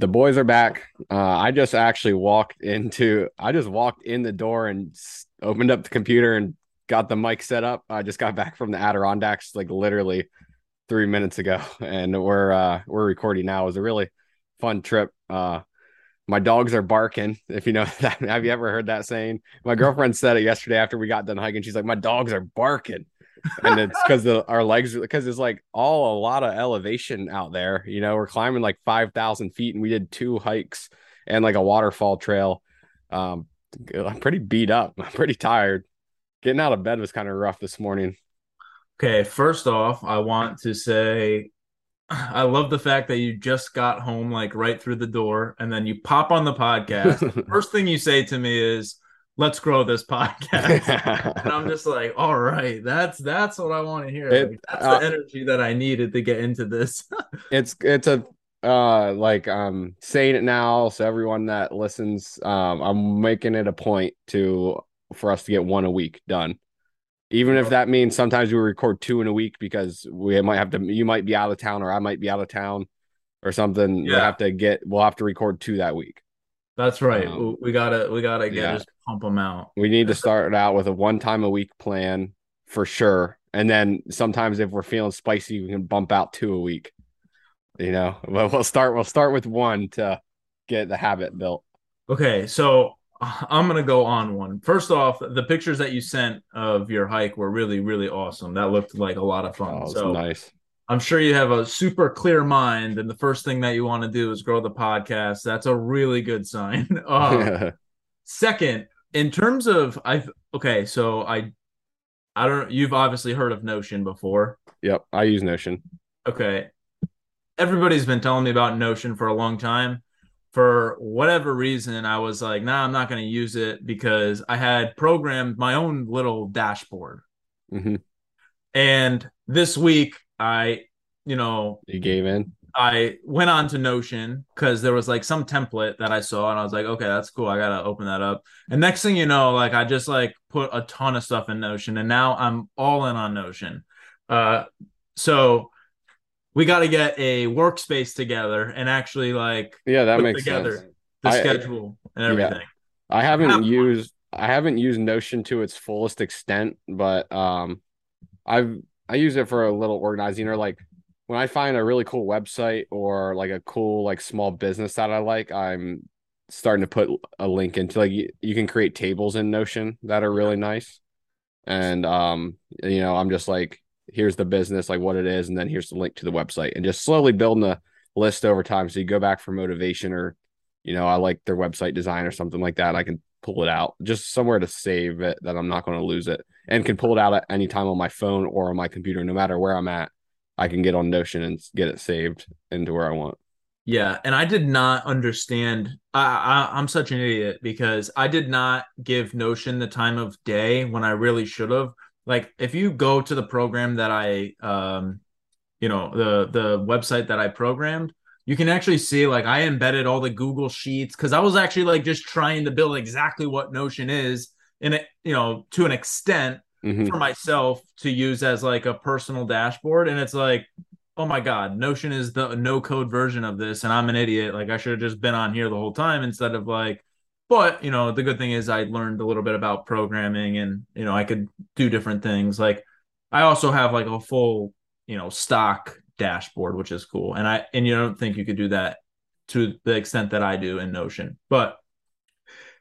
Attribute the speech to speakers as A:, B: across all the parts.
A: The boys are back. Uh, I just actually walked into. I just walked in the door and opened up the computer and got the mic set up. I just got back from the Adirondacks like literally three minutes ago, and we're uh, we're recording now. It was a really fun trip. Uh, my dogs are barking. If you know that, have you ever heard that saying? My girlfriend said it yesterday after we got done hiking. She's like, "My dogs are barking." And it's because our legs because it's like all a lot of elevation out there. You know, we're climbing like five thousand feet, and we did two hikes and like a waterfall trail. Um, I'm pretty beat up. I'm pretty tired. Getting out of bed was kind of rough this morning.
B: Okay, first off, I want to say I love the fact that you just got home like right through the door and then you pop on the podcast. First thing you say to me is, let's grow this podcast. and I'm just like, all right, that's that's what I want to hear. It, like, that's uh, the energy that I needed to get into this.
A: it's it's a uh like I'm saying it now, so everyone that listens, um, I'm making it a point to for us to get one a week done. Even if that means sometimes we record two in a week because we might have to you might be out of town or I might be out of town or something. Yeah. We have to get we'll have to record two that week.
B: That's right. Um, we gotta we gotta get yeah. just pump them out.
A: We need to start out with a one time a week plan for sure, and then sometimes if we're feeling spicy, we can bump out two a week. You know, but we'll start we'll start with one to get the habit built.
B: Okay, so I'm gonna go on one. First off, the pictures that you sent of your hike were really really awesome. That looked like a lot of fun. Oh, so
A: nice.
B: I'm sure you have a super clear mind, and the first thing that you want to do is grow the podcast. That's a really good sign. Um, second, in terms of I okay, so I I don't you've obviously heard of Notion before.
A: Yep, I use Notion.
B: Okay. Everybody's been telling me about Notion for a long time. For whatever reason, I was like, nah, I'm not going to use it because I had programmed my own little dashboard.
A: Mm-hmm.
B: And this week I, you know,
A: you gave in.
B: I went on to Notion because there was like some template that I saw, and I was like, okay, that's cool. I gotta open that up. And next thing you know, like I just like put a ton of stuff in Notion, and now I'm all in on Notion. Uh, so we got to get a workspace together and actually like
A: yeah, that makes together sense.
B: the I, schedule and everything.
A: Yeah. I haven't I used I haven't used Notion to its fullest extent, but um, I've I use it for a little organizing or like when I find a really cool website or like a cool like small business that I like, I'm starting to put a link into like you, you can create tables in Notion that are really nice. And um, you know, I'm just like, here's the business, like what it is, and then here's the link to the website, and just slowly building a list over time. So you go back for motivation or, you know, I like their website design or something like that. I can pull it out just somewhere to save it that I'm not going to lose it and can pull it out at any time on my phone or on my computer, no matter where I'm at. I can get on Notion and get it saved into where I want.
B: Yeah, and I did not understand. I, I am such an idiot because I did not give Notion the time of day when I really should have. Like, if you go to the program that I, um, you know, the the website that I programmed, you can actually see like I embedded all the Google Sheets because I was actually like just trying to build exactly what Notion is in it, you know, to an extent mm-hmm. for myself to use as like a personal dashboard. And it's like, oh my God, Notion is the no code version of this. And I'm an idiot. Like I should have just been on here the whole time instead of like, but you know, the good thing is I learned a little bit about programming and you know, I could do different things. Like I also have like a full, you know, stock dashboard, which is cool. And I and you don't think you could do that to the extent that I do in Notion. But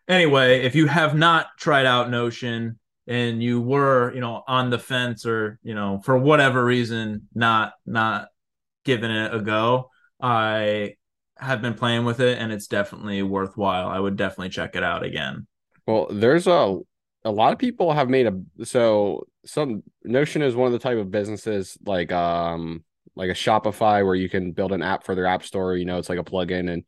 B: anyway, if you have not tried out Notion and you were, you know, on the fence or, you know, for whatever reason not not giving it a go, I have been playing with it and it's definitely worthwhile. I would definitely check it out again.
A: Well, there's a a lot of people have made a so some Notion is one of the type of businesses like um like a Shopify where you can build an app for their app store. You know, it's like a plugin and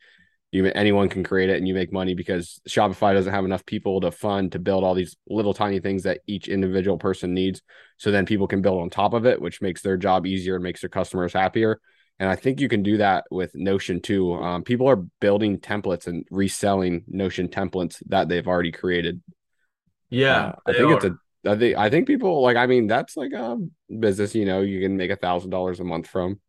A: you anyone can create it and you make money because Shopify doesn't have enough people to fund to build all these little tiny things that each individual person needs. So then people can build on top of it, which makes their job easier and makes their customers happier. And I think you can do that with Notion too. Um, people are building templates and reselling Notion templates that they've already created.
B: Yeah,
A: uh, I think are. it's a I think I think people like I mean that's like a business, you know, you can make a thousand dollars a month from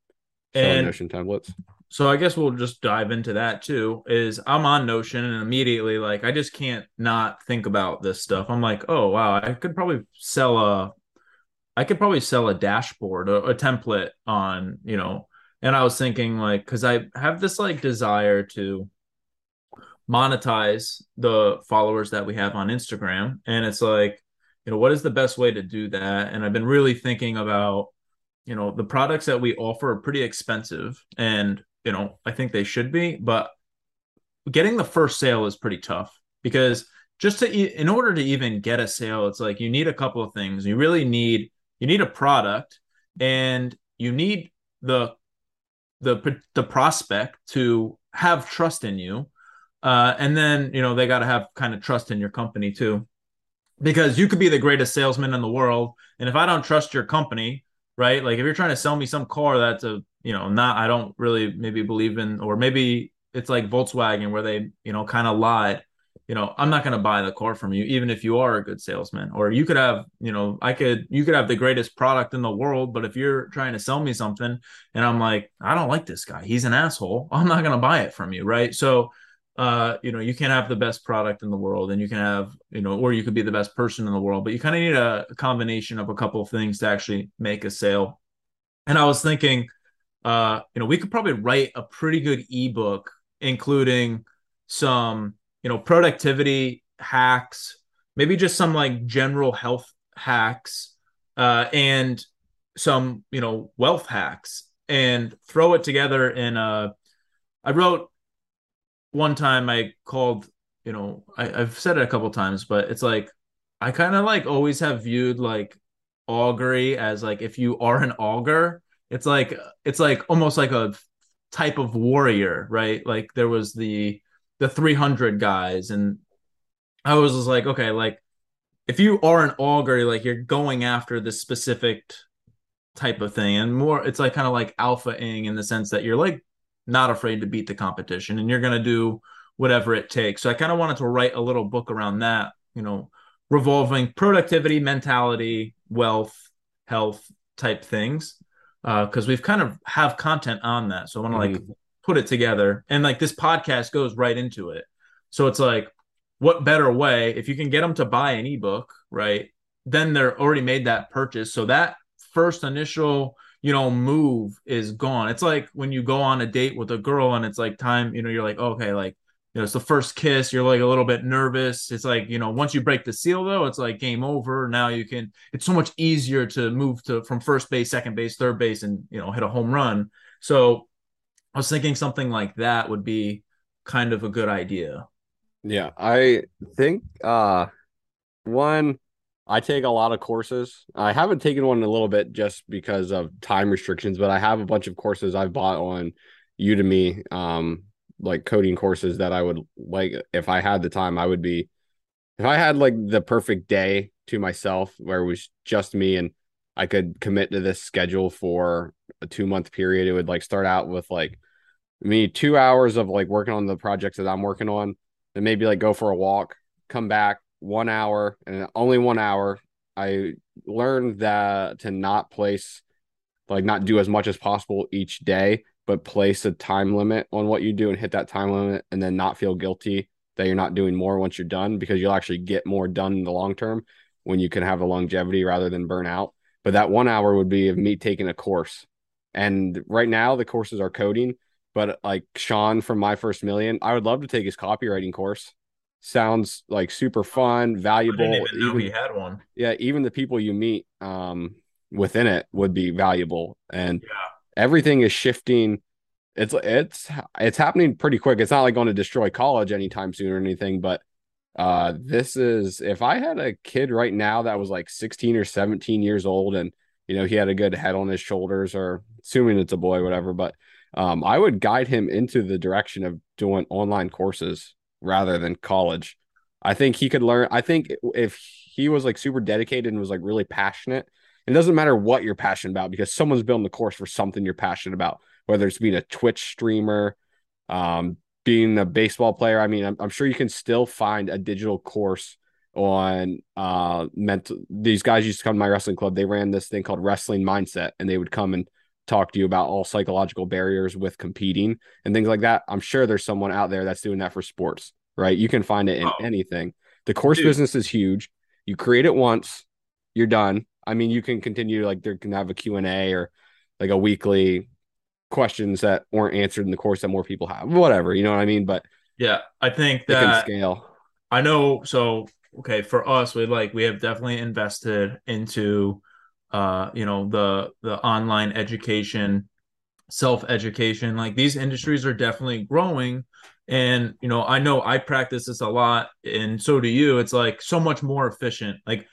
B: selling
A: Notion templates.
B: so I guess we'll just dive into that too. Is I'm on Notion and immediately like I just can't not think about this stuff. I'm like, oh wow, I could probably sell a, I could probably sell a dashboard, a, a template on you know. And I was thinking like, because I have this like desire to monetize the followers that we have on Instagram, and it's like, you know, what is the best way to do that? And I've been really thinking about you know the products that we offer are pretty expensive and you know i think they should be but getting the first sale is pretty tough because just to in order to even get a sale it's like you need a couple of things you really need you need a product and you need the the the prospect to have trust in you uh, and then you know they got to have kind of trust in your company too because you could be the greatest salesman in the world and if i don't trust your company right? Like if you're trying to sell me some car that's a, you know, not I don't really maybe believe in or maybe it's like Volkswagen where they, you know, kind of lied. You know, I'm not going to buy the car from you even if you are a good salesman. Or you could have, you know, I could you could have the greatest product in the world, but if you're trying to sell me something and I'm like, I don't like this guy. He's an asshole. I'm not going to buy it from you, right? So uh, you know, you can have the best product in the world and you can have, you know, or you could be the best person in the world, but you kind of need a, a combination of a couple of things to actually make a sale. And I was thinking, uh, you know, we could probably write a pretty good ebook, including some, you know, productivity hacks, maybe just some like general health hacks, uh, and some, you know, wealth hacks and throw it together in a, I wrote one time I called, you know, I, have said it a couple times, but it's like I kind of like always have viewed like augury as like if you are an augur, it's like it's like almost like a type of warrior, right? Like there was the the 300 guys and I was just like, okay, like if you are an augur, like you're going after this specific type of thing and more it's like kind of like alpha-ing in the sense that you're like not afraid to beat the competition and you're going to do whatever it takes. So I kind of wanted to write a little book around that, you know, revolving productivity, mentality, wealth, health type things. Uh, cause we've kind of have content on that. So I want to like mm-hmm. put it together and like this podcast goes right into it. So it's like, what better way if you can get them to buy an ebook, right? Then they're already made that purchase. So that first initial you know, move is gone. It's like when you go on a date with a girl and it's like time, you know, you're like, okay, like, you know, it's the first kiss. You're like a little bit nervous. It's like, you know, once you break the seal though, it's like game over. Now you can, it's so much easier to move to from first base, second base, third base, and, you know, hit a home run. So I was thinking something like that would be kind of a good idea.
A: Yeah. I think, uh, one, I take a lot of courses. I haven't taken one in a little bit just because of time restrictions, but I have a bunch of courses I've bought on Udemy, um, like coding courses that I would like if I had the time, I would be if I had like the perfect day to myself where it was just me and I could commit to this schedule for a two month period, it would like start out with like me two hours of like working on the projects that I'm working on, then maybe like go for a walk, come back, one hour and only one hour. I learned that to not place, like, not do as much as possible each day, but place a time limit on what you do and hit that time limit and then not feel guilty that you're not doing more once you're done because you'll actually get more done in the long term when you can have a longevity rather than burn out. But that one hour would be of me taking a course. And right now the courses are coding, but like Sean from My First Million, I would love to take his copywriting course sounds like super fun, valuable.
B: Even he had one.
A: Yeah, even the people you meet um, within it would be valuable, and yeah. everything is shifting. It's it's it's happening pretty quick. It's not like going to destroy college anytime soon or anything, but uh, this is if I had a kid right now that was like 16 or 17 years old, and you know he had a good head on his shoulders, or assuming it's a boy, whatever, but um, I would guide him into the direction of doing online courses rather than college. I think he could learn. I think if he was like super dedicated and was like really passionate, it doesn't matter what you're passionate about because someone's building the course for something you're passionate about, whether it's being a Twitch streamer, um, being a baseball player. I mean, I'm, I'm sure you can still find a digital course on uh mental these guys used to come to my wrestling club they ran this thing called wrestling mindset and they would come and talk to you about all psychological barriers with competing and things like that. I'm sure there's someone out there that's doing that for sports, right? You can find it in oh, anything. The course dude. business is huge. You create it once, you're done. I mean, you can continue like they can have a Q&A or like a weekly questions that weren't answered in the course that more people have. Whatever, you know what I mean? But
B: yeah, I think that scale. I know so okay, for us we like we have definitely invested into uh, you know, the the online education, self-education. Like these industries are definitely growing. And you know, I know I practice this a lot, and so do you. It's like so much more efficient. Like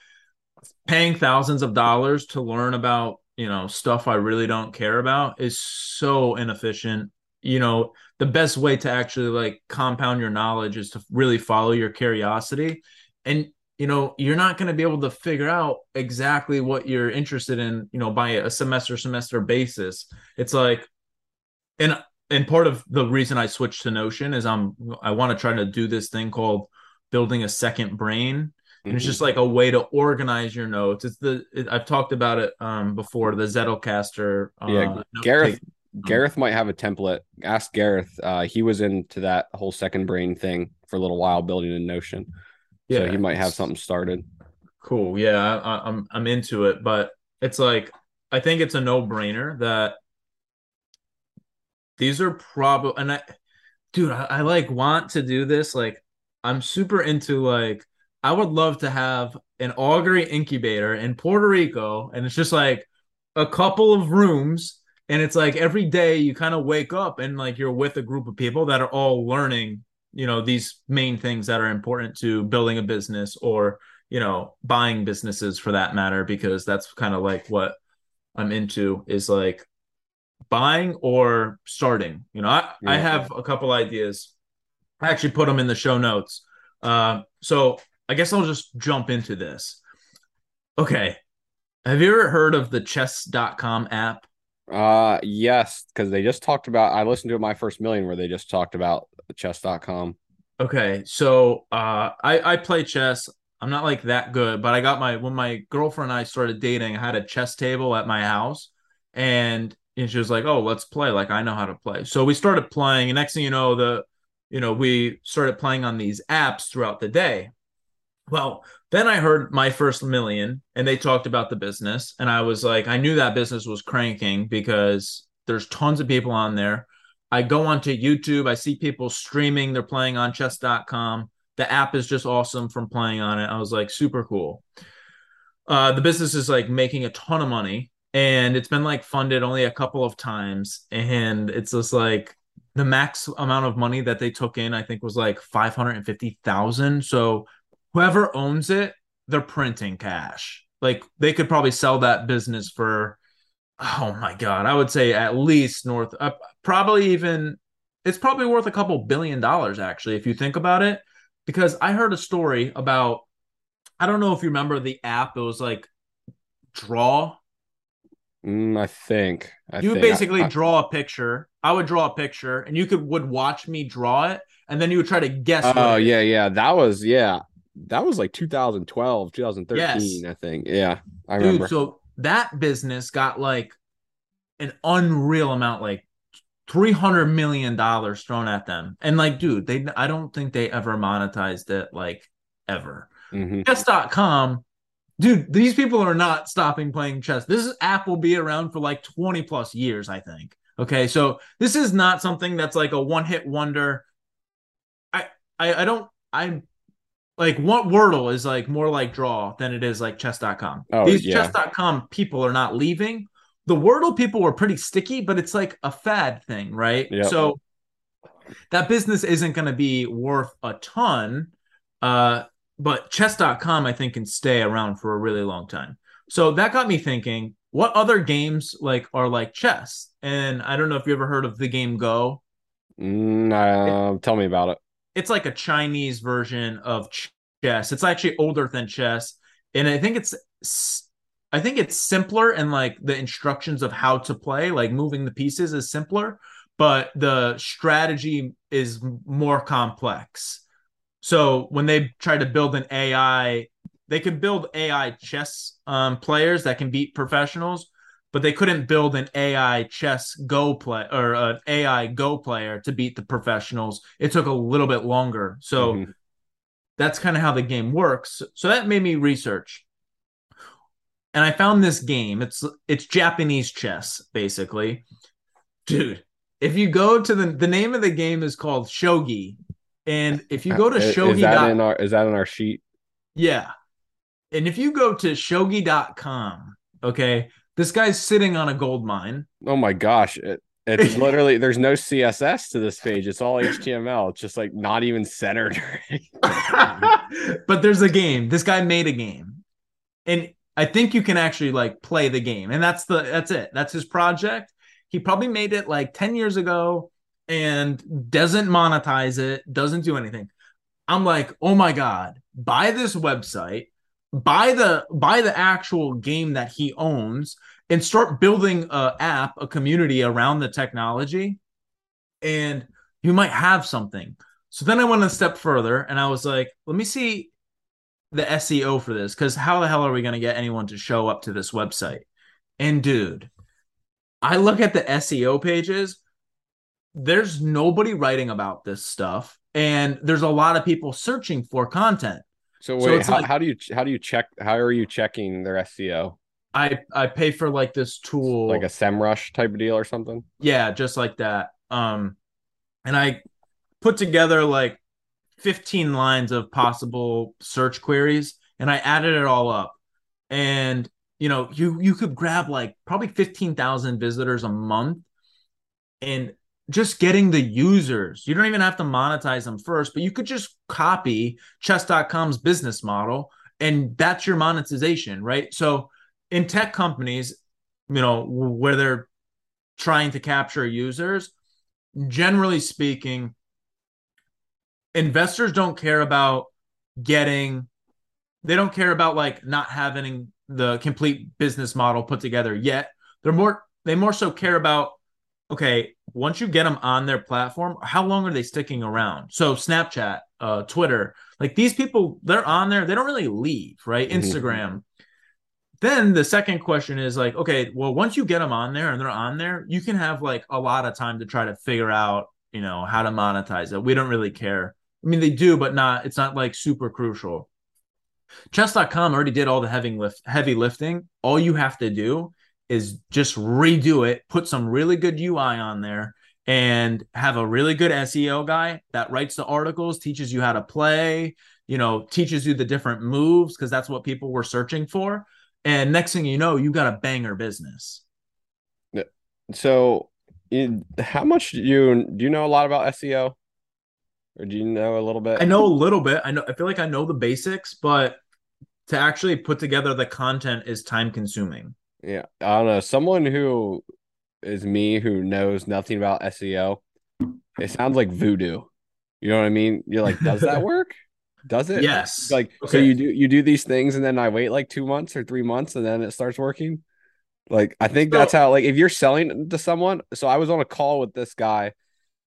B: paying thousands of dollars to learn about you know stuff I really don't care about is so inefficient. You know, the best way to actually like compound your knowledge is to really follow your curiosity. And you know, you're not going to be able to figure out exactly what you're interested in, you know, by a semester semester basis. It's like and and part of the reason I switched to Notion is I'm I want to try to do this thing called building a second brain and it's just like a way to organize your notes. It's the it, I've talked about it um before the Zettelkasten. Uh,
A: yeah, Gareth Gareth might have a template. Ask Gareth. Uh, he was into that whole second brain thing for a little while, building a Notion. Yeah, so he might have something started.
B: Cool. Yeah, I, I'm I'm into it, but it's like I think it's a no brainer that these are probably and I, dude, I, I like want to do this. Like, I'm super into like I would love to have an augury incubator in Puerto Rico, and it's just like a couple of rooms, and it's like every day you kind of wake up and like you're with a group of people that are all learning, you know, these main things that are important to building a business or you know buying businesses for that matter, because that's kind of like what I'm into is like buying or starting. You know, I, yeah. I have a couple ideas. I actually put them in the show notes. Uh, so I guess I'll just jump into this. Okay. Have you ever heard of the chess.com app?
A: Uh yes, because they just talked about I listened to my first million where they just talked about chess.com.
B: Okay. So uh I, I play chess. I'm not like that good, but I got my when my girlfriend and I started dating, I had a chess table at my house and, and she was like, Oh, let's play. Like I know how to play. So we started playing, and next thing you know, the you know, we started playing on these apps throughout the day. Well, then I heard my first million and they talked about the business. And I was like, I knew that business was cranking because there's tons of people on there. I go onto YouTube, I see people streaming, they're playing on chess.com. The app is just awesome from playing on it. I was like, super cool. Uh, the business is like making a ton of money and it's been like funded only a couple of times. And it's just like the max amount of money that they took in, I think was like 550,000. So whoever owns it, they're printing cash. Like they could probably sell that business for, oh my god, I would say at least north, uh, probably even, it's probably worth a couple billion dollars actually if you think about it. Because I heard a story about, I don't know if you remember the app. It was like Draw.
A: Mm, I think
B: I you
A: think.
B: basically I, I... draw a picture. I would draw a picture, and you could would watch me draw it, and then you would try to guess.
A: Oh yeah, yeah, that was yeah that was like 2012, 2013, yes. I think. Yeah, I Dude, remember.
B: So that business got like an unreal amount, like 300 million dollars thrown at them. And like, dude, they I don't think they ever monetized it like ever. Mm-hmm. Chess.com, dude, these people are not stopping playing chess. This app will be around for like 20 plus years, I think. Okay, so this is not something that's like a one hit wonder. I, I I don't I'm like what Wordle is like more like draw than it is like chess.com. Oh, These yeah. chess.com people are not leaving. The Wordle people were pretty sticky, but it's like a fad thing, right? Yep. So that business isn't going to be worth a ton. Uh, but chess.com, I think, can stay around for a really long time. So that got me thinking, what other games like are like chess? And I don't know if you ever heard of the game Go.
A: Mm, it, tell me about it
B: it's like a Chinese version of chess. It's actually older than chess, and I think it's I think it's simpler and like the instructions of how to play, like moving the pieces is simpler, but the strategy is more complex. So when they try to build an AI, they can build AI chess um, players that can beat professionals, but they couldn't build an AI chess Go play or an AI Go player to beat the professionals. It took a little bit longer. So mm-hmm. that's kind of how the game works. So that made me research. And I found this game. It's it's Japanese chess, basically. Dude, if you go to the the name of the game is called Shogi. And if you go to Shogi.
A: Is that in our is that in our sheet?
B: Yeah. And if you go to shogi.com, okay, this guy's sitting on a gold mine.
A: Oh my gosh. It, it's literally there's no CSS to this page. It's all HTML. It's just like not even centered.
B: but there's a game. This guy made a game. And I think you can actually like play the game. And that's the that's it. That's his project. He probably made it like 10 years ago and doesn't monetize it, doesn't do anything. I'm like, "Oh my god, buy this website buy the buy the actual game that he owns and start building a app a community around the technology and you might have something. So then i went a step further and i was like let me see the seo for this because how the hell are we going to get anyone to show up to this website? And dude i look at the seo pages there's nobody writing about this stuff and there's a lot of people searching for content
A: so wait, so how, like, how do you how do you check? How are you checking their SEO?
B: I I pay for like this tool,
A: like a SEMrush type of deal or something.
B: Yeah, just like that. Um, and I put together like 15 lines of possible search queries, and I added it all up. And you know, you you could grab like probably 15,000 visitors a month, and just getting the users. You don't even have to monetize them first, but you could just copy chess.com's business model and that's your monetization, right? So in tech companies, you know, where they're trying to capture users, generally speaking, investors don't care about getting they don't care about like not having the complete business model put together yet. They're more they more so care about okay, once you get them on their platform, how long are they sticking around? So Snapchat, uh, Twitter, like these people, they're on there, they don't really leave, right? Mm-hmm. Instagram. Then the second question is like, okay, well, once you get them on there and they're on there, you can have like a lot of time to try to figure out, you know, how to monetize it. We don't really care. I mean, they do, but not, it's not like super crucial. Chess.com already did all the heavy lift, heavy lifting. All you have to do is just redo it, put some really good UI on there, and have a really good SEO guy that writes the articles, teaches you how to play, you know, teaches you the different moves because that's what people were searching for. And next thing you know, you got a banger business.
A: So, how much do you do you know a lot about SEO? Or do you know a little bit?
B: I know a little bit. I know I feel like I know the basics, but to actually put together the content is time consuming.
A: Yeah, I don't know. Someone who is me who knows nothing about SEO, it sounds like voodoo. You know what I mean? You're like, does that work? Does it?
B: Yes.
A: Like, okay. so you do you do these things, and then I wait like two months or three months, and then it starts working. Like, I think that's how. Like, if you're selling to someone, so I was on a call with this guy,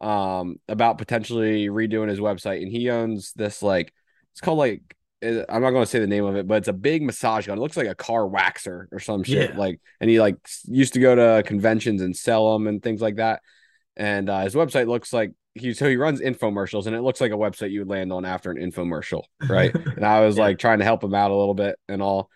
A: um, about potentially redoing his website, and he owns this like it's called like I'm not going to say the name of it, but it's a big massage gun. It looks like a car waxer or some shit. Yeah. Like, and he like used to go to conventions and sell them and things like that. And uh, his website looks like he so he runs infomercials, and it looks like a website you would land on after an infomercial, right? and I was yeah. like trying to help him out a little bit and all.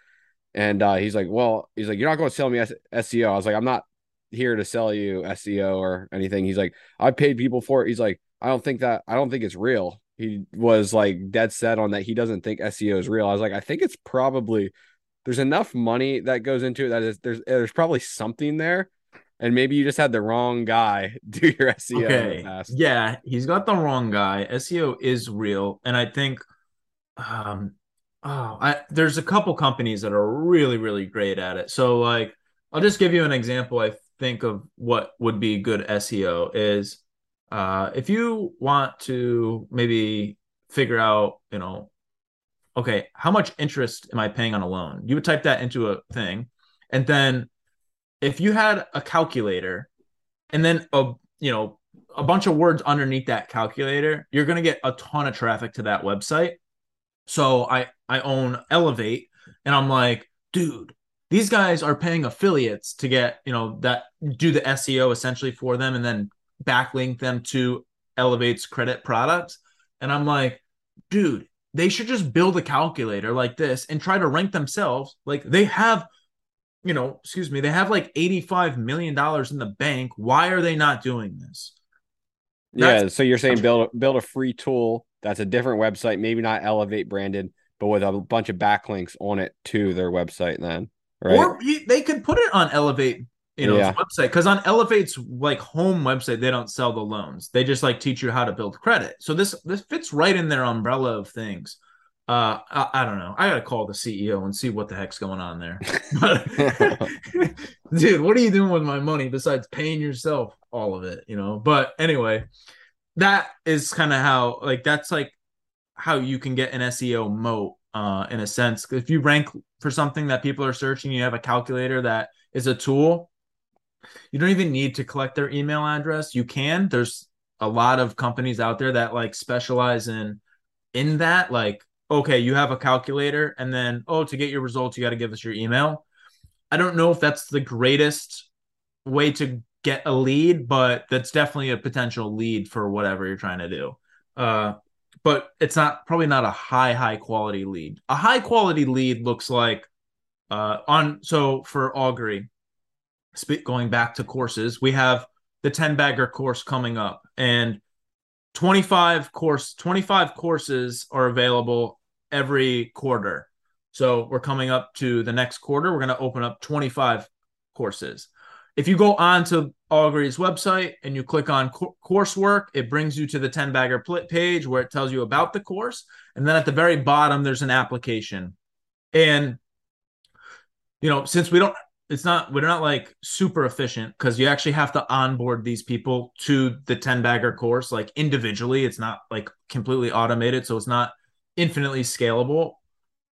A: And uh, he's like, "Well, he's like, you're not going to sell me SEO." I was like, "I'm not here to sell you SEO or anything." He's like, "I paid people for it." He's like, "I don't think that. I don't think it's real." He was like dead set on that he doesn't think SEO is real. I was like, I think it's probably there's enough money that goes into it that is there's there's probably something there. And maybe you just had the wrong guy do your SEO. Okay.
B: Yeah, he's got the wrong guy. SEO is real. And I think um oh I there's a couple companies that are really, really great at it. So like I'll just give you an example. I think of what would be good SEO is uh, if you want to maybe figure out, you know, okay, how much interest am I paying on a loan? You would type that into a thing. And then if you had a calculator and then a, you know, a bunch of words underneath that calculator, you're going to get a ton of traffic to that website. So I I own Elevate and I'm like, dude, these guys are paying affiliates to get, you know, that do the SEO essentially for them and then backlink them to Elevate's credit products. And I'm like, dude, they should just build a calculator like this and try to rank themselves. Like they have, you know, excuse me, they have like $85 million in the bank. Why are they not doing this?
A: That's- yeah. So you're saying build build a free tool that's a different website, maybe not Elevate branded, but with a bunch of backlinks on it to their website then. Right.
B: Or they could put it on Elevate, you know, yeah. website because on Elevate's like home website, they don't sell the loans. They just like teach you how to build credit. So this this fits right in their umbrella of things. Uh, I, I don't know. I gotta call the CEO and see what the heck's going on there. dude, what are you doing with my money besides paying yourself all of it? You know. But anyway, that is kind of how like that's like how you can get an SEO moat uh, in a sense. If you rank for something that people are searching, you have a calculator that is a tool. You don't even need to collect their email address. You can. There's a lot of companies out there that like specialize in in that. Like, okay, you have a calculator, and then oh, to get your results, you got to give us your email. I don't know if that's the greatest way to get a lead, but that's definitely a potential lead for whatever you're trying to do. Uh, but it's not probably not a high high quality lead. A high quality lead looks like uh, on so for Augury, going back to courses, we have the 10 bagger course coming up and 25 course 25 courses are available every quarter. So we're coming up to the next quarter. We're going to open up 25 courses. If you go on to Augury's website and you click on co- coursework, it brings you to the 10 bagger page where it tells you about the course. And then at the very bottom, there's an application. And, you know, since we don't, it's not, we're not like super efficient because you actually have to onboard these people to the 10 bagger course like individually. It's not like completely automated. So it's not infinitely scalable.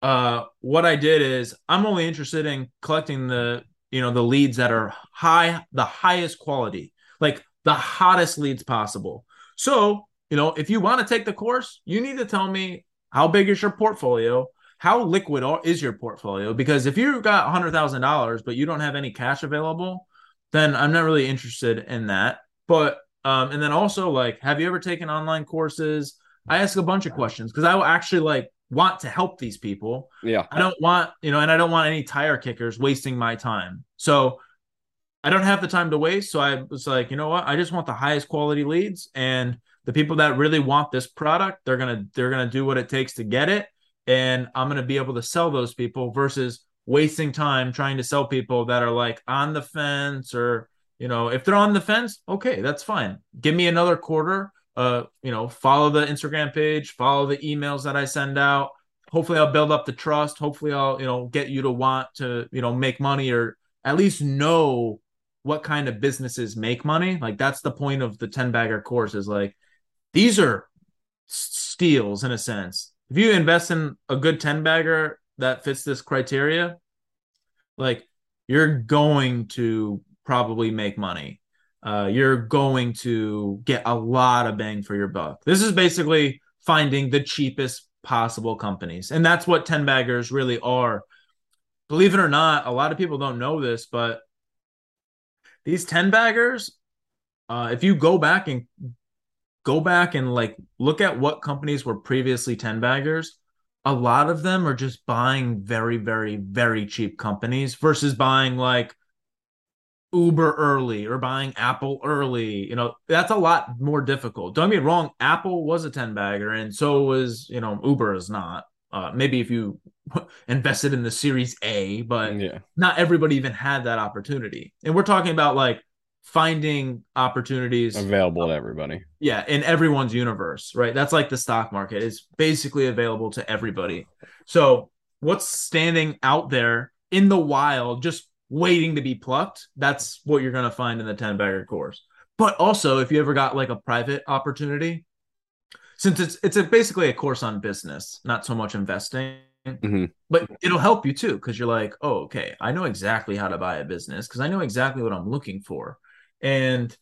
B: Uh, what I did is I'm only interested in collecting the you know the leads that are high the highest quality like the hottest leads possible so you know if you want to take the course you need to tell me how big is your portfolio how liquid is your portfolio because if you've got $100000 but you don't have any cash available then i'm not really interested in that but um and then also like have you ever taken online courses i ask a bunch of questions because i will actually like want to help these people.
A: Yeah.
B: I don't want, you know, and I don't want any tire kickers wasting my time. So I don't have the time to waste. So I was like, you know what? I just want the highest quality leads and the people that really want this product, they're going to they're going to do what it takes to get it and I'm going to be able to sell those people versus wasting time trying to sell people that are like on the fence or you know, if they're on the fence, okay, that's fine. Give me another quarter uh, you know, follow the Instagram page, follow the emails that I send out. Hopefully, I'll build up the trust. Hopefully, I'll you know get you to want to you know make money or at least know what kind of businesses make money. Like that's the point of the ten bagger course. Is like these are steals in a sense. If you invest in a good ten bagger that fits this criteria, like you're going to probably make money uh, you're going to get a lot of bang for your buck. This is basically finding the cheapest possible companies. And that's what 10 baggers really are. Believe it or not, a lot of people don't know this, but these 10 baggers, uh, if you go back and go back and like look at what companies were previously 10 baggers, a lot of them are just buying very, very, very cheap companies versus buying like Uber early or buying Apple early. You know, that's a lot more difficult. Don't get me wrong, Apple was a 10 bagger, and so was, you know, Uber is not. Uh, maybe if you invested in the Series A, but yeah. not everybody even had that opportunity. And we're talking about like finding opportunities
A: available to everybody.
B: Yeah, in everyone's universe, right? That's like the stock market is basically available to everybody. So, what's standing out there in the wild just waiting to be plucked, that's what you're going to find in the 10 bagger course. But also, if you ever got like a private opportunity, since it's it's a, basically a course on business, not so much investing, mm-hmm. but it'll help you too because you're like, oh, okay, I know exactly how to buy a business because I know exactly what I'm looking for, and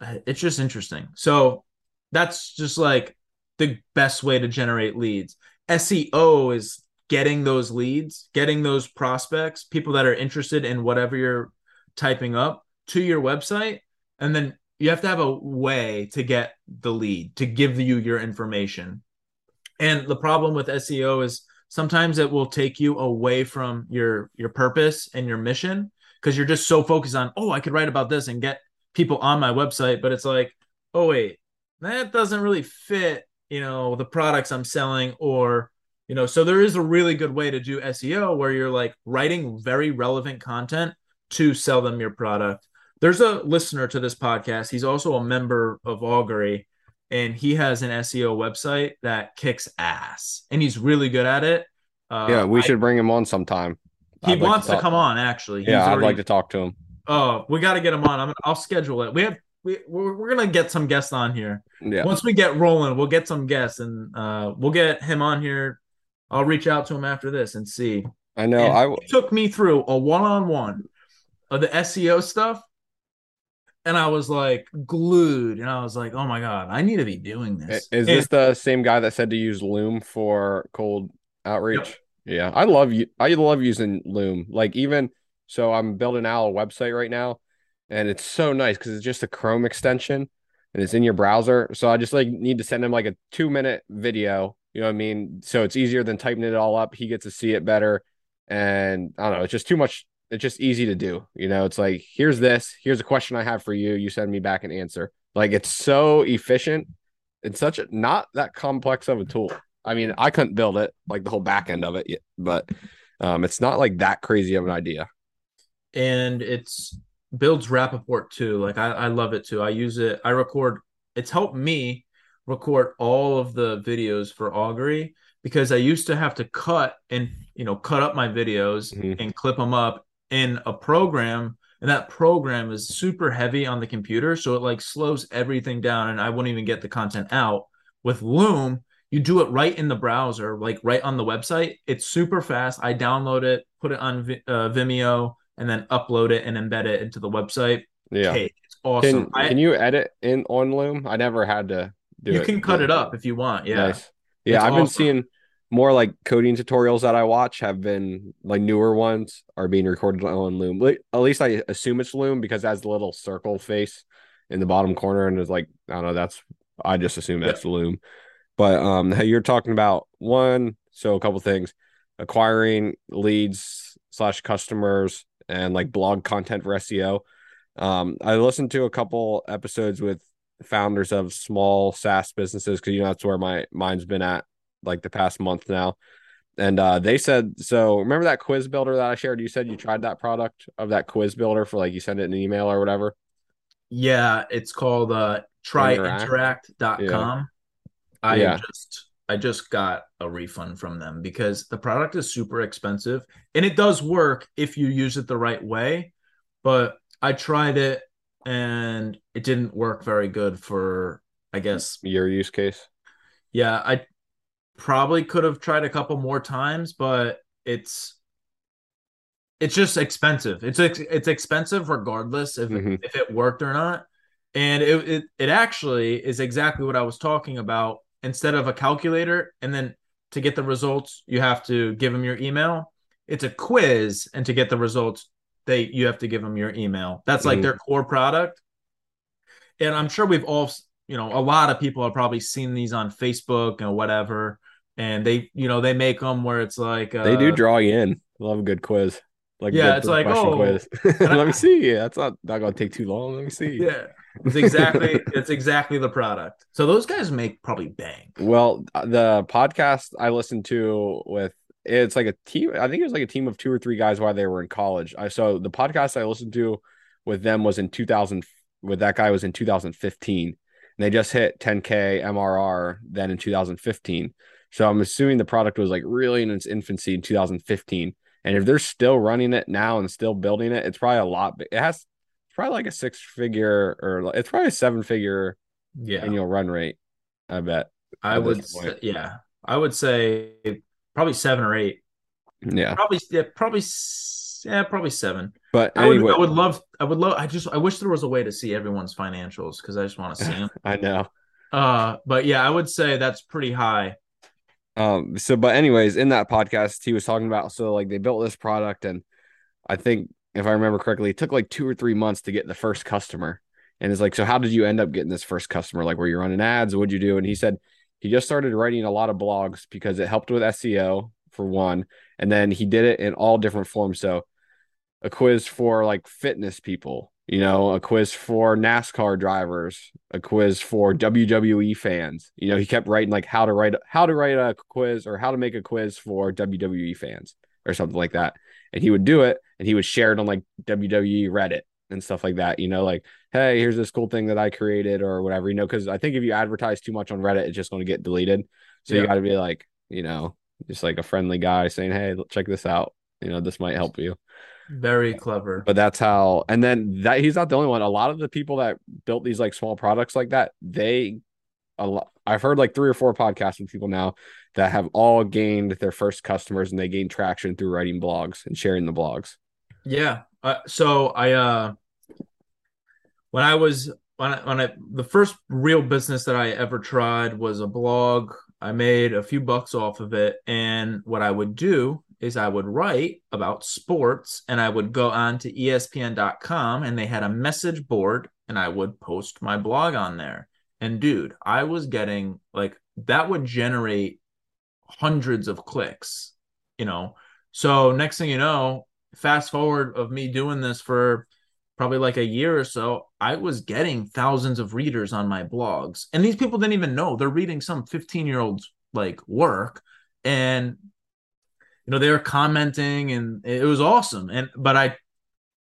B: uh, it's just interesting. So that's just like the best way to generate leads. SEO is getting those leads, getting those prospects, people that are interested in whatever you're typing up to your website. And then you have to have a way to get the lead, to give you your information. And the problem with SEO is sometimes it will take you away from your your purpose and your mission because you're just so focused on, oh, I could write about this and get people on my website, but it's like, oh wait, that doesn't really fit, you know, the products I'm selling or you know, so there is a really good way to do SEO where you're like writing very relevant content to sell them your product. There's a listener to this podcast. He's also a member of Augury and he has an SEO website that kicks ass and he's really good at it.
A: Uh, yeah, we I, should bring him on sometime.
B: He I'd wants like to, to, come on actually.
A: He's yeah, I'd already, like to talk to him.
B: Oh, we got to get him on. I'm, I'll schedule it. We have we we're, we're gonna get some guests on here. Yeah. Once we get rolling, we'll get some guests and uh, we'll get him on here. I'll reach out to him after this and see.
A: I know. And
B: I w- took me through a one-on-one of the SEO stuff, and I was like glued, and I was like, "Oh my god, I need to be doing this."
A: Is and- this the same guy that said to use Loom for cold outreach? Yep. Yeah, I love you. I love using Loom. Like even so, I'm building out a website right now, and it's so nice because it's just a Chrome extension and it's in your browser. So I just like need to send him like a two minute video. You know what I mean? So it's easier than typing it all up. He gets to see it better, and I don't know. It's just too much. It's just easy to do. You know, it's like here's this. Here's a question I have for you. You send me back an answer. Like it's so efficient. It's such a not that complex of a tool. I mean, I couldn't build it like the whole back end of it, but um, it's not like that crazy of an idea.
B: And it's builds rapport too. Like I, I love it too. I use it. I record. It's helped me record all of the videos for Augury because I used to have to cut and you know cut up my videos mm-hmm. and clip them up in a program and that program is super heavy on the computer so it like slows everything down and I wouldn't even get the content out with Loom you do it right in the browser, like right on the website. It's super fast. I download it, put it on uh, Vimeo, and then upload it and embed it into the website.
A: Yeah,
B: it's awesome.
A: Can, I, can, you edit in on Loom? I never had to do
B: you
A: it.
B: You can cut it up if you want. Yeah,
A: nice. Yeah, it's I've awesome. been seeing more like coding tutorials that I watch have been like newer ones are being recorded on Loom. At least I assume it's Loom because it has the little circle face in the bottom corner, and it's like I don't know. That's I just assume that's yeah. Loom. But um, you're talking about one, so a couple things, acquiring leads slash customers and like blog content for SEO. Um, I listened to a couple episodes with founders of small SaaS businesses because you know that's where my mind's been at like the past month now. And uh, they said so. Remember that quiz builder that I shared? You said you tried that product of that quiz builder for like you send it in an email or whatever.
B: Yeah, it's called uh, tryinteract.com. Yeah. I yeah. just I just got a refund from them because the product is super expensive and it does work if you use it the right way. But I tried it and it didn't work very good for I guess
A: your use case.
B: Yeah, I probably could have tried a couple more times, but it's it's just expensive. It's it's expensive regardless if mm-hmm. if it worked or not. And it, it it actually is exactly what I was talking about instead of a calculator and then to get the results you have to give them your email. It's a quiz and to get the results they you have to give them your email. That's like mm their core product. And i'm sure we've all you know a lot of people have probably seen these on facebook and whatever and they you know they make them where it's like
A: uh, they do draw you in. Love a good quiz. Like yeah it's like oh. quiz. let me see. Yeah, that's not not gonna take too long. Let me see.
B: Yeah it's exactly it's exactly the product. So those guys make probably bank.
A: Well, the podcast I listened to with it's like a team. I think it was like a team of two or three guys while they were in college. I so the podcast I listened to with them was in 2000. With that guy was in 2015, and they just hit 10k MRR then in 2015. So I'm assuming the product was like really in its infancy in 2015. And if they're still running it now and still building it, it's probably a lot. It has probably like a six figure or it's probably a seven figure yeah. annual run rate. I bet.
B: I would, say, yeah, I would say probably seven or eight.
A: Yeah,
B: probably, yeah, probably, yeah, probably seven.
A: But
B: I would, I would love, I would love. I just, I wish there was a way to see everyone's financials because I just want to see them.
A: I know.
B: Uh, but yeah, I would say that's pretty high.
A: Um, so but anyways, in that podcast, he was talking about so like they built this product and I think if I remember correctly, it took like two or three months to get the first customer. And it's like, so how did you end up getting this first customer? Like, were you running ads? What'd you do? And he said he just started writing a lot of blogs because it helped with SEO for one. And then he did it in all different forms. So a quiz for like fitness people, you know, a quiz for NASCAR drivers, a quiz for WWE fans. You know, he kept writing like how to write how to write a quiz or how to make a quiz for WWE fans or something like that. And he would do it and he would share it on like WWE Reddit and stuff like that. You know, like, hey, here's this cool thing that I created or whatever, you know, because I think if you advertise too much on Reddit, it's just going to get deleted. So yeah. you got to be like, you know, just like a friendly guy saying, hey, check this out. You know, this might help you.
B: Very clever.
A: But that's how, and then that he's not the only one. A lot of the people that built these like small products like that, they, a lot, I've heard like three or four podcasts with people now that have all gained their first customers and they gain traction through writing blogs and sharing the blogs.
B: Yeah. Uh, so I, uh, when I was when I, when I the first real business that I ever tried was a blog. I made a few bucks off of it, and what I would do is I would write about sports, and I would go on to ESPN.com, and they had a message board, and I would post my blog on there. And dude, I was getting like that would generate hundreds of clicks, you know. So next thing you know, fast forward of me doing this for probably like a year or so, I was getting thousands of readers on my blogs. And these people didn't even know they're reading some 15 year old's like work. And, you know, they were commenting and it was awesome. And, but I,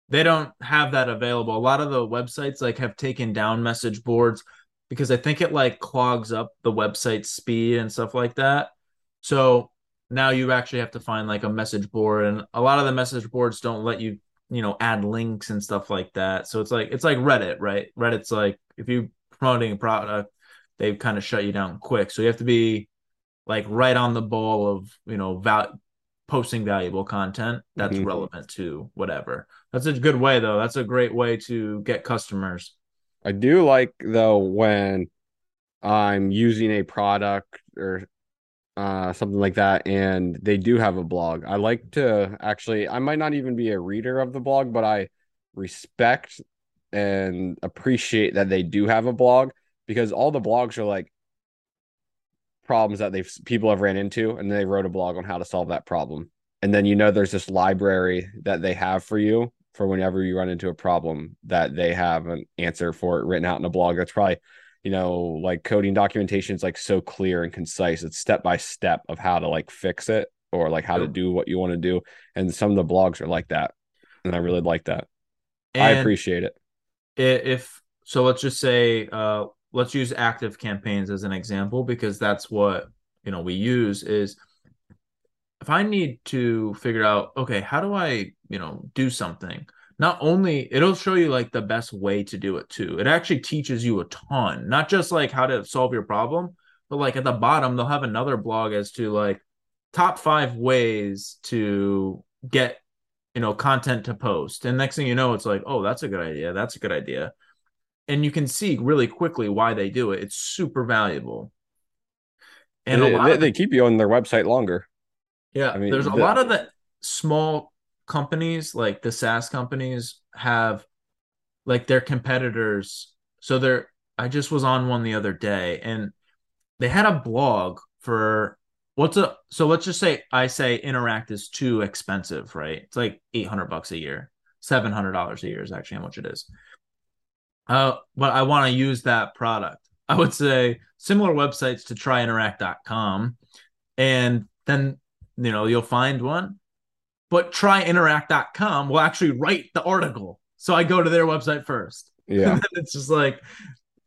B: they don't have that available. A lot of the websites like have taken down message boards because I think it like clogs up the website speed and stuff like that. So now you actually have to find like a message board and a lot of the message boards don't let you you know add links and stuff like that. So it's like it's like reddit right? Reddit's like if you promoting a product they kind of shut you down quick. So you have to be like right on the ball of you know val- posting valuable content that's mm-hmm. relevant to whatever. That's a good way though. That's a great way to get customers.
A: I do like though when i'm using a product or uh, something like that, and they do have a blog. I like to actually, I might not even be a reader of the blog, but I respect and appreciate that they do have a blog because all the blogs are like problems that they've people have ran into, and they wrote a blog on how to solve that problem. And then you know there's this library that they have for you for whenever you run into a problem that they have an answer for it written out in a blog. That's probably you know, like coding documentation is like so clear and concise. It's step by step of how to like fix it or like how to do what you want to do. And some of the blogs are like that. And I really like that. And I appreciate it.
B: If so, let's just say, uh, let's use active campaigns as an example because that's what you know we use is if I need to figure out, okay, how do I, you know, do something? Not only it'll show you like the best way to do it too. It actually teaches you a ton, not just like how to solve your problem, but like at the bottom they'll have another blog as to like top 5 ways to get you know content to post. And next thing you know it's like, "Oh, that's a good idea. That's a good idea." And you can see really quickly why they do it. It's super valuable.
A: And they, they, they keep you on their website longer.
B: Yeah, I mean, there's a the, lot of the small companies like the SaaS companies have like their competitors. So they're I just was on one the other day and they had a blog for what's a so let's just say I say Interact is too expensive, right? It's like 800 bucks a year. $700 a year is actually how much it is. Uh, but I want to use that product. I would say similar websites to tryinteract.com and then you know you'll find one but tryinteract.com will actually write the article. So I go to their website first.
A: Yeah.
B: it's just like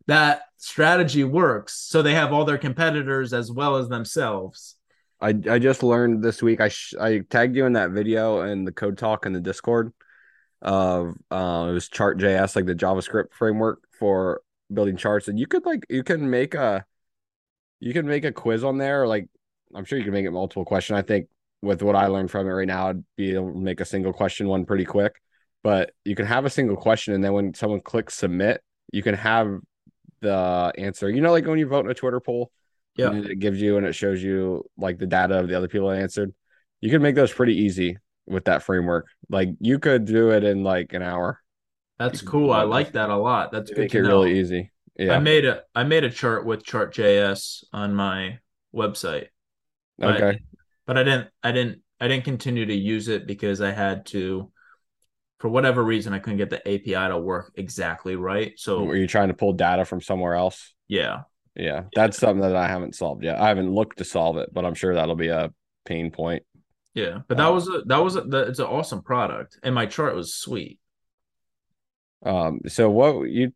B: that strategy works. So they have all their competitors as well as themselves.
A: I, I just learned this week. I sh- I tagged you in that video in the code talk in the Discord of uh, it was Chart.js, like the JavaScript framework for building charts. And you could like you can make a you can make a quiz on there. Like I'm sure you can make it multiple question. I think with what I learned from it right now, I'd be able to make a single question one pretty quick. But you can have a single question, and then when someone clicks submit, you can have the answer. You know, like when you vote in a Twitter poll,
B: Yeah.
A: And it gives you and it shows you like the data of the other people that answered. You can make those pretty easy with that framework. Like you could do it in like an hour.
B: That's cool. I like that a lot. That's good
A: Make it
B: know.
A: really easy. Yeah.
B: I made a I made a chart with Chart.js on my website,
A: Okay.
B: But I didn't I didn't I didn't continue to use it because I had to for whatever reason I couldn't get the API to work exactly right. So
A: Were you trying to pull data from somewhere else?
B: yeah.
A: Yeah. That's something that I haven't solved yet. I haven't looked to solve it, but I'm sure that'll be a pain point.
B: Yeah. But that
A: Uh,
B: was a that was a, that, it's an awesome product. And my chart was sweet.
A: Um, so what you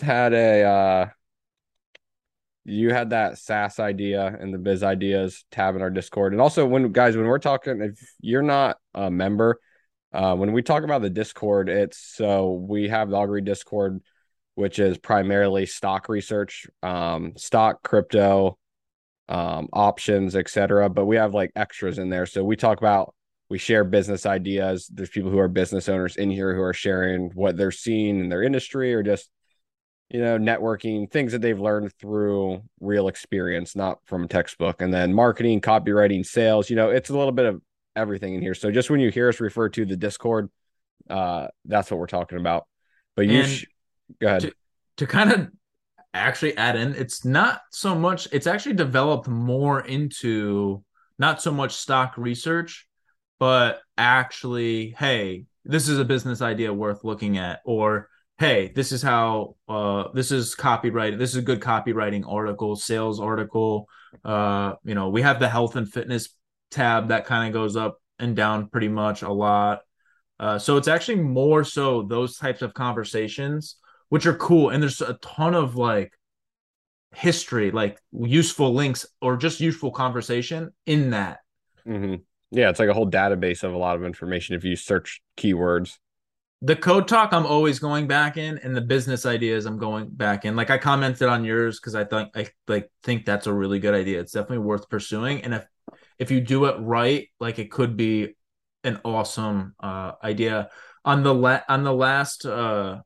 A: had a uh you had that SaaS idea and the biz ideas tab in our Discord. And also when guys, when we're talking, if you're not a member, uh, when we talk about the Discord, it's so we have the Augury Discord, which is primarily stock research, um, stock, crypto, um, options, etc. But we have like extras in there. So we talk about we share business ideas. There's people who are business owners in here who are sharing what they're seeing in their industry or just you know, networking, things that they've learned through real experience, not from a textbook. And then marketing, copywriting, sales, you know, it's a little bit of everything in here. So just when you hear us refer to the Discord, uh, that's what we're talking about. But you sh- go ahead.
B: to, to kind of actually add in, it's not so much, it's actually developed more into not so much stock research, but actually, hey, this is a business idea worth looking at, or hey, this is how uh this is copyright, this is a good copywriting article, sales article. Uh, you know, we have the health and fitness tab that kind of goes up and down pretty much a lot. Uh, so it's actually more so those types of conversations, which are cool. And there's a ton of like history, like useful links or just useful conversation in that.
A: hmm Yeah, it's like a whole database of a lot of information if you search keywords.
B: The code talk I'm always going back in, and the business ideas I'm going back in. Like I commented on yours because I thought I like think that's a really good idea. It's definitely worth pursuing. And if if you do it right, like it could be an awesome uh idea. On the la- on the last uh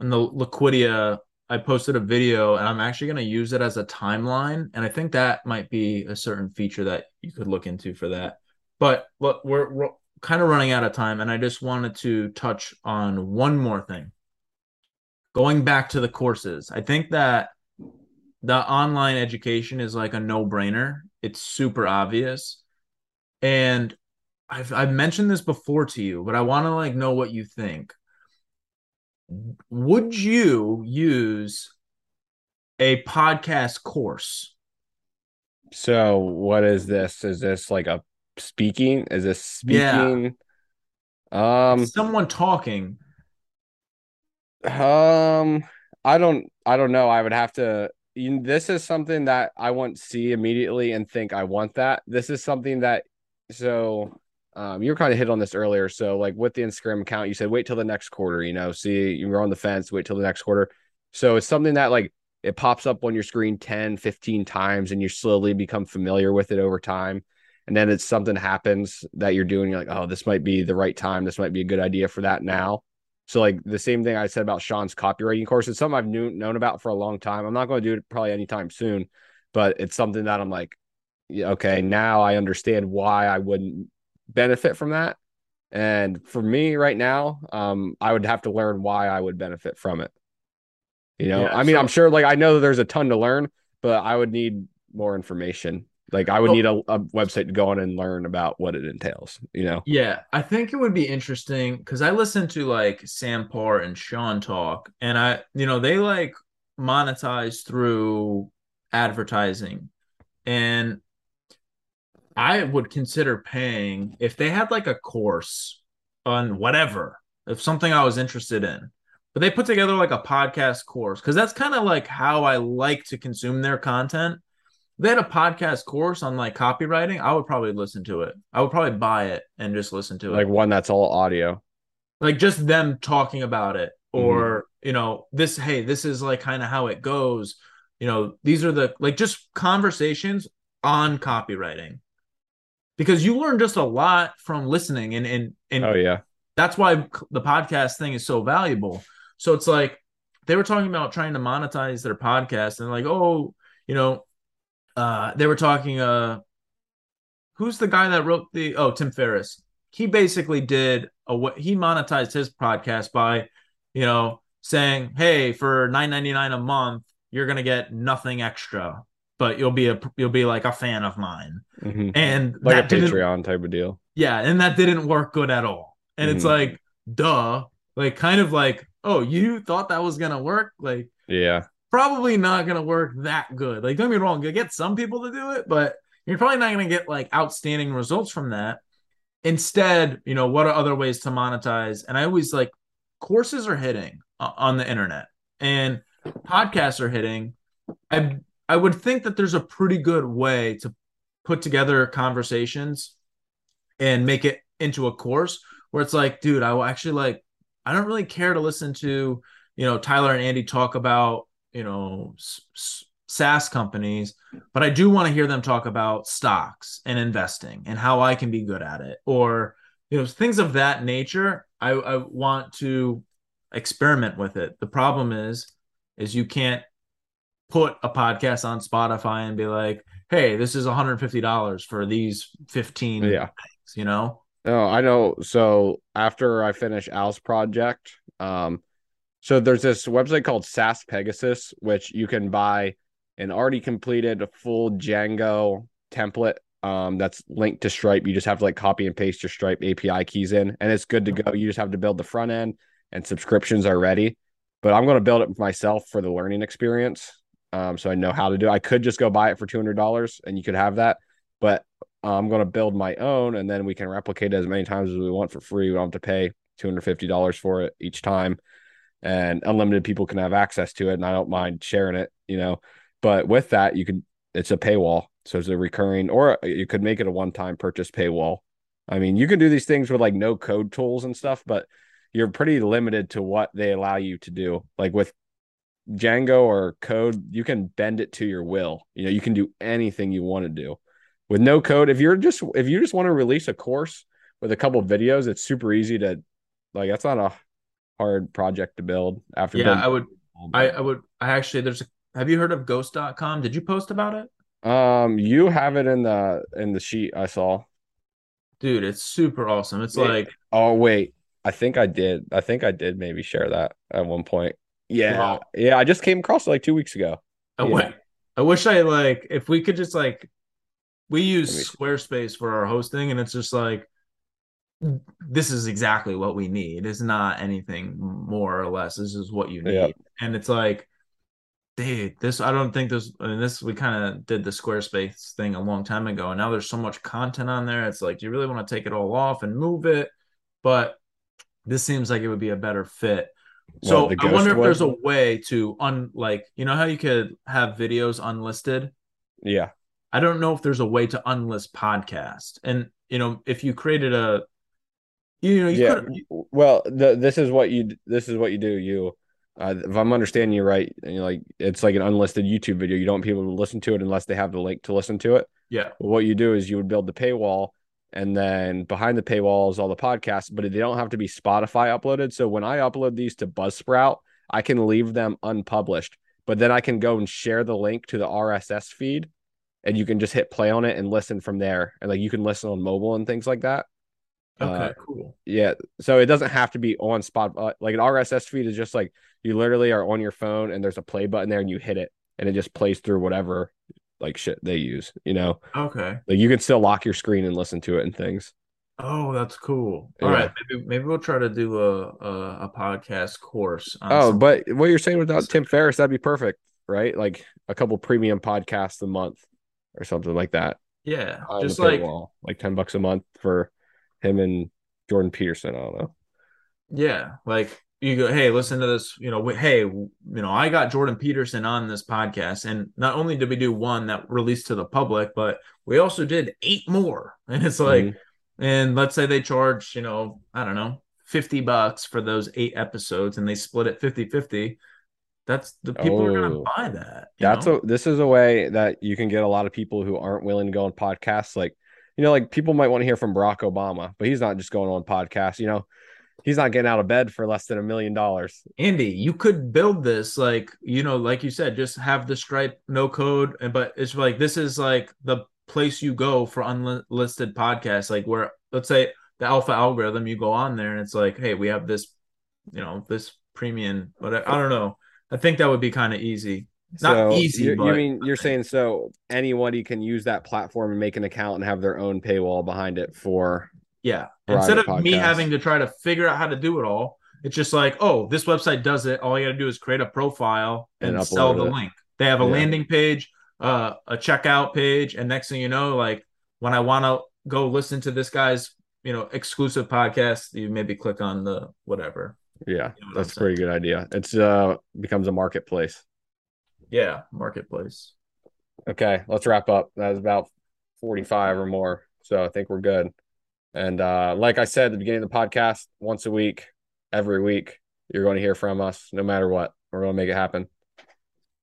B: on the Liquidia, I posted a video and I'm actually going to use it as a timeline. And I think that might be a certain feature that you could look into for that. But look, we're, we're kind of running out of time. And I just wanted to touch on one more thing. Going back to the courses, I think that the online education is like a no brainer. It's super obvious. And I've, I've mentioned this before to you, but I want to like know what you think would you use a podcast course?
A: So what is this? Is this like a speaking? Is this
B: Yeah.
A: speaking? Um,
B: Someone talking.
A: Um, I don't, I don't know. I would have to. You, this is something that I want to see immediately and think I want that. This is something that, so, um, you were kind of hit on this earlier. So, like with the Instagram account, you said wait till the next quarter. You know, see you're on the fence. Wait till the next quarter. So it's something that like it pops up on your screen 10, 15 times, and you slowly become familiar with it over time. And then it's something happens that you're doing. You're like, oh, this might be the right time. This might be a good idea for that now. So like the same thing I said about Shaan's copywriting course, it's something I've knew, known about for a long time. I'm not going to do it probably anytime soon, but it's something that I'm like, okay, now I understand why I wouldn't benefit from that. And for me right now, um, I would have to learn why I would benefit from it. You know,
B: Yeah,
A: I mean,
B: so-
A: I'm sure like I know there's a ton to learn, but I would need more information. Like I would
B: Well-
A: need a, a website to go on and learn about what it entails, you know?
B: Yeah, I think it would be interesting because I listen to like Sam Parr and Shaan talk, and I, you know, they like monetize through advertising. And I would consider paying if they had like a course on whatever, if something I was interested in. But they put together like a podcast course because that's kind of like how I like to consume their content. They had a podcast course on like copywriting, I would probably listen to it. I would probably buy it and just listen to it.
A: Like one that's all audio.
B: Like just them talking about it mm-hmm. or, you know, this hey, this is like kind of how it goes. You know, these are the like just conversations on copywriting. Because you learn just a lot from listening and and and
A: Oh yeah.
B: that's why the podcast thing is so valuable. So it's like they were talking about trying to monetize their podcast and like, oh, you know, uh, they were talking. Uh, who's the guy that wrote the? Oh, Tim Ferriss. He basically did a what he monetized his podcast by, you know, saying, "Hey, for nine ninety nine a month, you're gonna get nothing extra, but you'll be a you'll be like a fan of mine."
A: Mhm.
B: And
A: Like a Patreon type of deal.
B: yeah, and that didn't work good at all. And it's
A: Mhm.
B: like, duh, like kind of like, oh, you thought that was gonna work, like
A: Yeah.
B: Probably not gonna work that good. Like, don't get me wrong, you get some people to do it, but you're probably not gonna get like outstanding results from that. Instead, you know, what are other ways to monetize? And I always like courses are hitting on the internet and podcasts are hitting. I I would think that there's a pretty good way to put together conversations and make it into a course where it's like, dude, I will actually like I don't really care to listen to, you know, Tyler and Andy talk about, you know, SaaS companies, but I do want to hear them talk about stocks and investing and how I can be good at it or, you know, things of that nature. I, I want to experiment with it. The problem is, is you can't put a podcast on Spotify and be like, hey, this is $150 for these 15
A: Yeah.
B: things, you know?
A: Oh, I know. So after I finish Al's project, um, so there's this website called SaaS Pegasus, which you can buy an already completed full Django template. Um, that's linked to Stripe. You just have to like copy and paste your Stripe API keys in, and it's good to go. You just have to build the front end, and subscriptions are ready. But I'm going to build it myself for the learning experience. Um, so I know how to do. It. I could just go buy it for two hundred dollars, and you could have that. But I'm going to build my own, and then we can replicate it as many times as we want for free. We don't have to pay two hundred fifty dollars for it each time, and unlimited people can have access to it. And I don't mind sharing it, you know. But with that, you can. It's a paywall, so it's a recurring, or you could make it a one-time purchase paywall. I mean, you can do these things with like no code tools and stuff, but you're pretty limited to what they allow you to do. Like with Django or code, you can bend it to your will. You know, you can do anything you want to do. With no code, if you're just if you just want to release a course with a couple videos, it's super easy to like that's not a hard project to build after
B: Yeah,
A: building-
B: I would I, I would I actually there's a have you heard of ghost.com? Did you post about it?
A: um you have it in the in the sheet I saw.
B: Dude, it's super awesome. It's like
A: Oh wait, I think I did. I think I did maybe share that at one point. Yeah.
B: Wow.
A: Yeah, I just came across it like 2 weeks ago.
B: I,
A: Yeah.
B: I wish I like if we could just like we use. Squarespace for our hosting and it's just like this is exactly what we need. It's not anything more or less. This is what you need. And it's like dude, this I don't think this I mean this we kind of did the Squarespace thing a long time ago and now there's so much content on there. It's like do you really want to take it all off and move it? But this seems like it would be a better fit. So
A: the
B: I wonder if there's a way to un like you know how you could have videos unlisted.
A: Yeah.
B: I don't know if there's a way to unlist podcast. And you know, if you created a, you know, you
A: yeah.
B: could.
A: Well, the, this is what you this is what you do. You uh, if I'm understanding you right, and you're like it's like an unlisted YouTube video. You don't want people to listen to it unless they have the link to listen to it.
B: Yeah.
A: what you do is you would build the paywall and then behind the paywall is all the podcasts but they don't have to be spotify uploaded so when i upload these to buzzsprout i can leave them unpublished but then i can go and share the link to the rss feed and you can just hit play on it and listen from there and like you can listen on mobile and things like that
B: Okay,
A: Uh,
B: cool.
A: yeah so it doesn't have to be on spot uh, like an rss feed is just like you literally are on your phone and there's a play button there and you hit it and it just plays through whatever like shit they use you know
B: Okay.
A: like you can still lock your screen and listen to it and things.
B: Oh, that's cool. All
A: Yeah.
B: right, maybe maybe we'll try to do a a, a podcast course. On
A: Oh, but what you're saying without Tim Ferriss, that'd be perfect, right? Like a couple premium podcasts a month or something like that.
B: yeah, just like
A: paywall. like ten bucks a month for him and Jordan Peterson. I don't know.
B: yeah, like you go, hey, listen to this. You know, hey, you know, I got Jordan Peterson on this podcast, and not only did we do one that released to the public, but we also did eight more. And it's like,
A: Mhm.
B: and let's say they charge, you know, I don't know, 50 bucks for those eight episodes and they split it 50 50. That's the people are going
A: Oh.
B: to buy that.
A: that's
B: know?
A: a this is a way that you can get a lot of people who aren't willing to go on podcasts. Like you know, like people might want to hear from Barack Obama, but he's not just going on podcasts. You know, He's not getting out of bed for less than a million dollars.
B: Andy, you could build this like you know, like you said, just have the Stripe no code, and but it's like this is like the place you go for unlisted podcasts. Like where let's say the alpha algorithm, you go on there and it's like, hey, we have this, you know, this premium, but I, I don't know. I think that would be kind of easy. Not
A: so
B: easy.
A: You,
B: but
A: you mean you're saying so anybody can use that platform and make an account and have their own paywall behind it for
B: yeah. Instead of me having to try to figure out how to do it all, it's just like, oh, this website does it. All you got to do is create a profile and,
A: And
B: sell the
A: it.
B: link. They have a
A: Yeah.
B: landing page, uh, a checkout page, and next thing you know, like when I want to go listen to this guy's, you know, exclusive podcast, you maybe click on the whatever.
A: yeah,
B: You know what
A: that's a pretty good idea. It's uh becomes a marketplace.
B: Yeah, marketplace.
A: Okay, let's wrap up. That was about 45 or more. So I think we're good. And uh like I said at the beginning of the podcast, once a week, every week, you're going to hear from us no matter what. We're going to make it happen.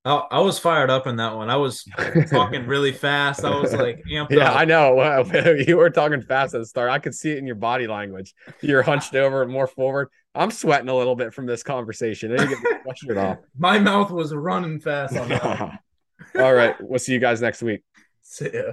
B: I, I was fired up in that one. I was talking really fast. I was like amped
A: Yeah,
B: up.
A: I know. Wow, you were talking fast at the start. I could see it in your body language. You're hunched over and more forward. I'm sweating a little bit from this conversation. I need to get my sweatshirt off.
B: My mouth was running fast on that.
A: All right. We'll see you guys next week.
B: See ya.